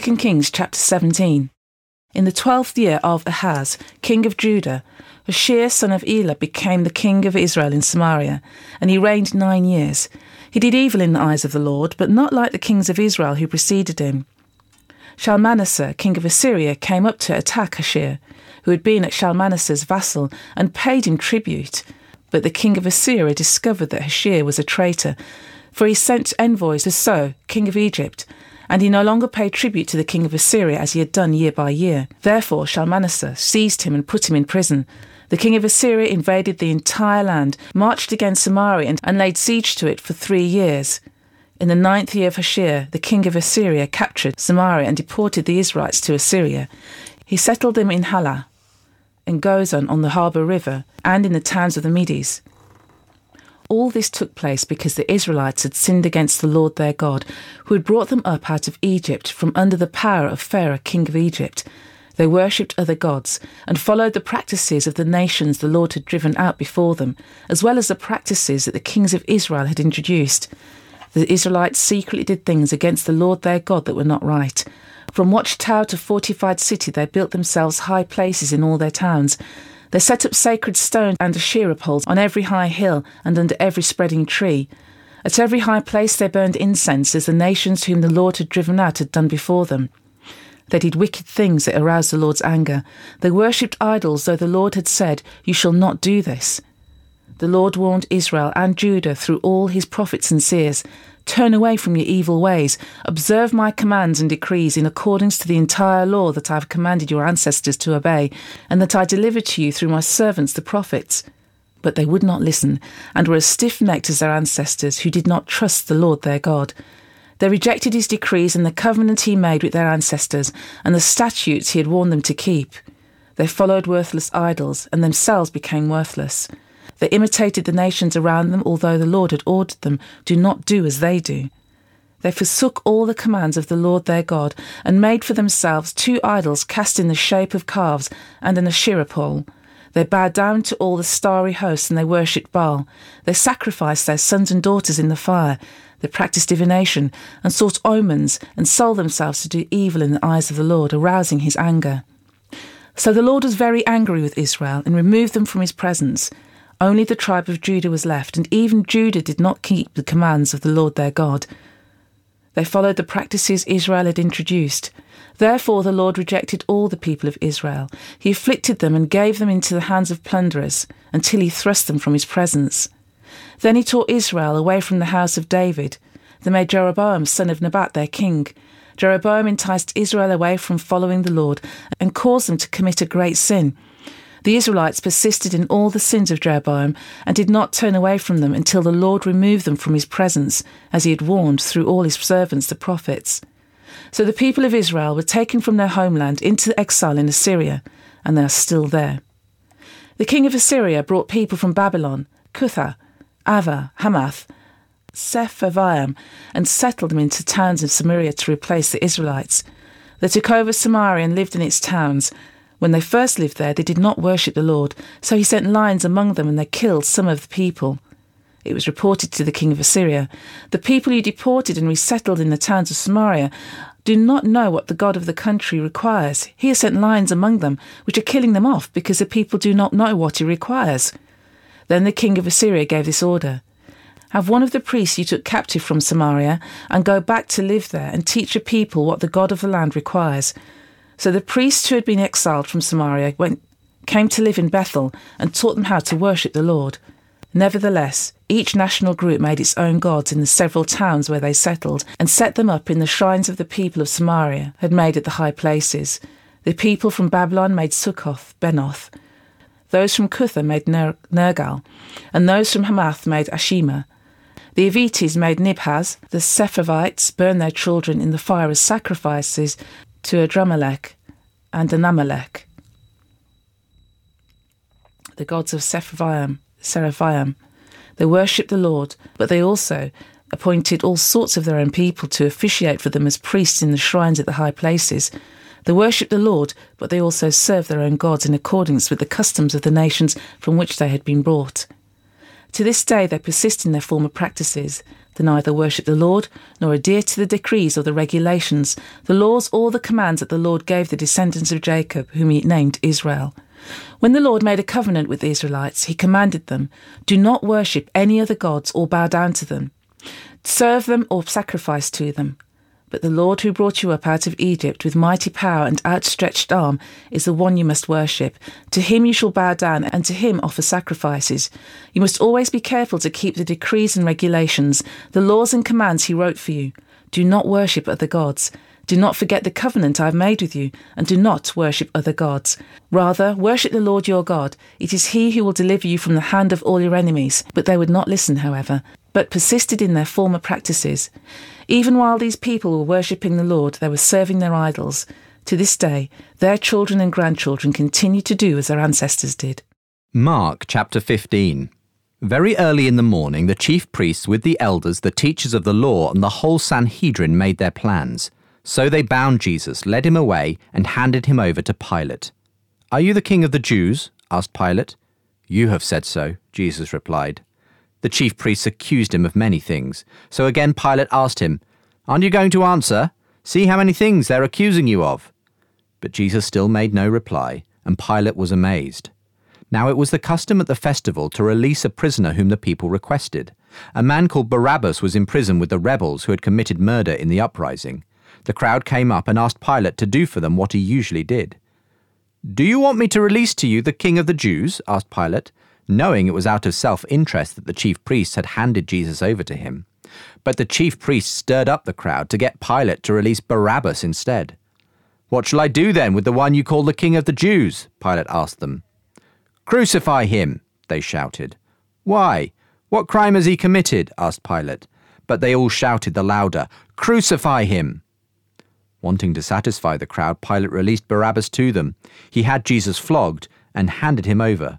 2 Kings chapter 17. In the twelfth year of Ahaz, king of Judah, Hoshea son of Elah became the king of Israel in Samaria, and he reigned nine years. He did evil in the eyes of the Lord, but not like the kings of Israel who preceded him. Shalmaneser, king of Assyria, came up to attack Hoshea, who had been at Shalmaneser's vassal, and paid him tribute. But the king of Assyria discovered that Hoshea was a traitor, for he sent envoys to So, king of Egypt, and he no longer paid tribute to the king of Assyria as he had done year by year. Therefore Shalmaneser seized him and put him in prison. The king of Assyria invaded the entire land, marched against Samaria, and, and laid siege to it for three years. In the ninth year of Hoshea, the king of Assyria captured Samaria and deported the Israelites to Assyria. He settled them in Halah, in Gozan on the Habor river, and in the towns of the Medes. All this took place because the Israelites had sinned against the Lord their God, who had brought them up out of Egypt from under the power of Pharaoh, king of Egypt. They worshipped other gods and followed the practices of the nations the Lord had driven out before them, as well as the practices that the kings of Israel had introduced. The Israelites secretly did things against the Lord their God that were not right. From watchtower to fortified city, they built themselves high places in all their towns. They set up sacred stones and Asherah poles on every high hill and under every spreading tree. At every high place they burned incense as the nations whom the Lord had driven out had done before them. They did wicked things that aroused the Lord's anger. They worshipped idols, though the Lord had said, You shall not do this. The Lord warned Israel and Judah through all his prophets and seers Turn away from your evil ways. Observe my commands and decrees in accordance to the entire law that I have commanded your ancestors to obey, and that I delivered to you through my servants the prophets. But they would not listen, and were as stiff necked as their ancestors, who did not trust the Lord their God. They rejected his decrees and the covenant he made with their ancestors, and the statutes he had warned them to keep. They followed worthless idols, and themselves became worthless. They imitated the nations around them, although the Lord had ordered them, Do not do as they do. They forsook all the commands of the Lord their God, and made for themselves two idols cast in the shape of calves and an Asherah pole. They bowed down to all the starry hosts, and they worshipped Baal. They sacrificed their sons and daughters in the fire. They practiced divination, and sought omens, and sold themselves to do evil in the eyes of the Lord, arousing his anger. So the Lord was very angry with Israel, and removed them from his presence. Only the tribe of Judah was left, and even Judah did not keep the commands of the Lord their God. They followed the practices Israel had introduced. Therefore the Lord rejected all the people of Israel. He afflicted them and gave them into the hands of plunderers, until he thrust them from his presence. Then he tore Israel away from the house of David. They made Jeroboam son of Nebat their king. Jeroboam enticed Israel away from following the Lord, and caused them to commit a great sin. The Israelites persisted in all the sins of Jeroboam and did not turn away from them until the Lord removed them from his presence, as he had warned through all his servants the prophets. So the people of Israel were taken from their homeland into exile in Assyria, and they are still there. The king of Assyria brought people from Babylon, Cutha, Ava, Hamath, Sepharvaim, and settled them into towns in Samaria to replace the Israelites. They took over Samaria and lived in its towns, when they first lived there, they did not worship the Lord, so he sent lions among them and they killed some of the people. It was reported to the king of Assyria The people you deported and resettled in the towns of Samaria do not know what the God of the country requires. He has sent lions among them, which are killing them off because the people do not know what he requires. Then the king of Assyria gave this order Have one of the priests you took captive from Samaria, and go back to live there, and teach the people what the God of the land requires. So the priests who had been exiled from Samaria went, came to live in Bethel and taught them how to worship the Lord. Nevertheless, each national group made its own gods in the several towns where they settled and set them up in the shrines of the people of Samaria had made at the high places. The people from Babylon made Sukkoth, Benoth. Those from Cutha made Ner- Nergal, and those from Hamath made Ashima. The Avites made Nibhaz. The Sepharvites burned their children in the fire as sacrifices to Adramelech and Anamelech, the gods of Sepharvaim. Seraphaim. They worshipped the Lord, but they also appointed all sorts of their own people to officiate for them as priests in the shrines at the high places. They worshipped the Lord, but they also served their own gods in accordance with the customs of the nations from which they had been brought. To this day they persist in their former practices. They neither worship the Lord nor adhere to the decrees or the regulations, the laws or the commands that the Lord gave the descendants of Jacob, whom he named Israel. When the Lord made a covenant with the Israelites, he commanded them, Do not worship any other gods or bow down to them, serve them or sacrifice to them. But the Lord who brought you up out of Egypt with mighty power and outstretched arm is the one you must worship. To him you shall bow down, and to him offer sacrifices. You must always be careful to keep the decrees and regulations, the laws and commands he wrote for you. Do not worship other gods. Do not forget the covenant I have made with you, and do not worship other gods. Rather, worship the Lord your God. It is he who will deliver you from the hand of all your enemies. But they would not listen, however, but persisted in their former practices. Even while these people were worshipping the Lord, they were serving their idols. To this day, their children and grandchildren continue to do as their ancestors did. Mark chapter 15. Very early in the morning, the chief priests, with the elders, the teachers of the law, and the whole Sanhedrin made their plans. So they bound Jesus, led him away, and handed him over to Pilate. Are you the king of the Jews? asked Pilate. You have said so, Jesus replied. The chief priests accused him of many things. So again Pilate asked him, Aren't you going to answer? See how many things they're accusing you of. But Jesus still made no reply, and Pilate was amazed. Now it was the custom at the festival to release a prisoner whom the people requested. A man called Barabbas was in prison with the rebels who had committed murder in the uprising. The crowd came up and asked Pilate to do for them what he usually did. Do you want me to release to you the king of the Jews? asked Pilate, knowing it was out of self interest that the chief priests had handed Jesus over to him. But the chief priests stirred up the crowd to get Pilate to release Barabbas instead. What shall I do then with the one you call the king of the Jews? Pilate asked them. Crucify him, they shouted. Why? What crime has he committed? asked Pilate. But they all shouted the louder, Crucify him! Wanting to satisfy the crowd, Pilate released Barabbas to them. He had Jesus flogged and handed him over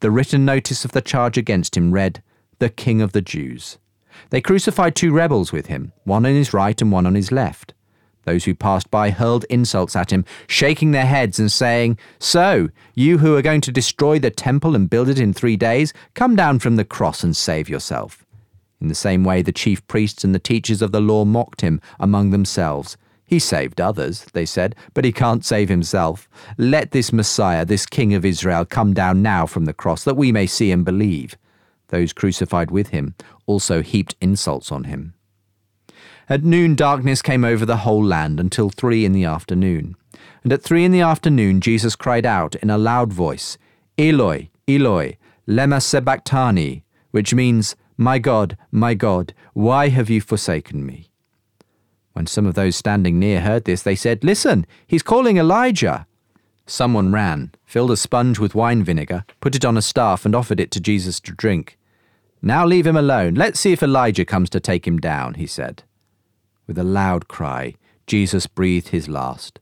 The written notice of the charge against him read, The King of the Jews. They crucified two rebels with him, one on his right and one on his left. Those who passed by hurled insults at him, shaking their heads and saying, So, you who are going to destroy the temple and build it in three days, come down from the cross and save yourself. In the same way, the chief priests and the teachers of the law mocked him among themselves, he saved others, they said, but he can't save himself. Let this Messiah, this King of Israel, come down now from the cross, that we may see and believe. Those crucified with him also heaped insults on him. At noon, darkness came over the whole land until three in the afternoon. And at three in the afternoon, Jesus cried out in a loud voice, Eloi, Eloi, lema sabachthani, which means, My God, my God, why have you forsaken me? When some of those standing near heard this, they said, Listen, he's calling Elijah. Someone ran, filled a sponge with wine vinegar, put it on a staff, and offered it to Jesus to drink. Now leave him alone. Let's see if Elijah comes to take him down, he said. With a loud cry, Jesus breathed his last.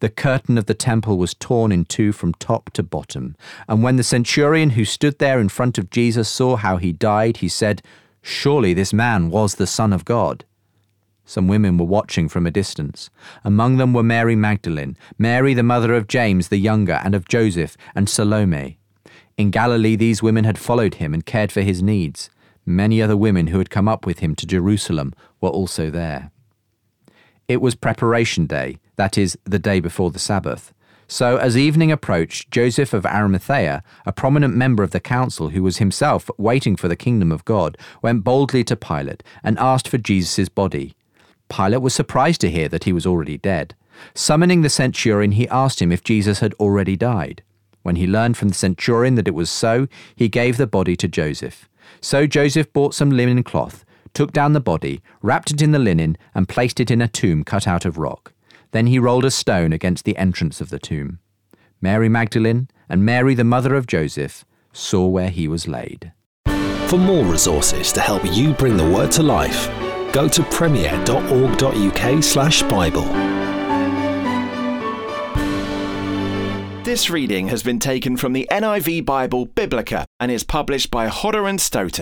The curtain of the temple was torn in two from top to bottom, and when the centurion who stood there in front of Jesus saw how he died, he said, Surely this man was the Son of God. Some women were watching from a distance. Among them were Mary Magdalene, Mary the mother of James the younger and of Joseph, and Salome. In Galilee, these women had followed him and cared for his needs. Many other women who had come up with him to Jerusalem were also there. It was preparation day, that is, the day before the Sabbath. So, as evening approached, Joseph of Arimathea, a prominent member of the council who was himself waiting for the kingdom of God, went boldly to Pilate and asked for Jesus' body. Pilate was surprised to hear that he was already dead. Summoning the centurion, he asked him if Jesus had already died. When he learned from the centurion that it was so, he gave the body to Joseph. So Joseph bought some linen cloth, took down the body, wrapped it in the linen, and placed it in a tomb cut out of rock. Then he rolled a stone against the entrance of the tomb. Mary Magdalene and Mary, the mother of Joseph, saw where he was laid. For more resources to help you bring the word to life, go to premier.org.uk slash Bible. This reading has been taken from the NIV Bible Biblica and is published by Hodder and Stoughton.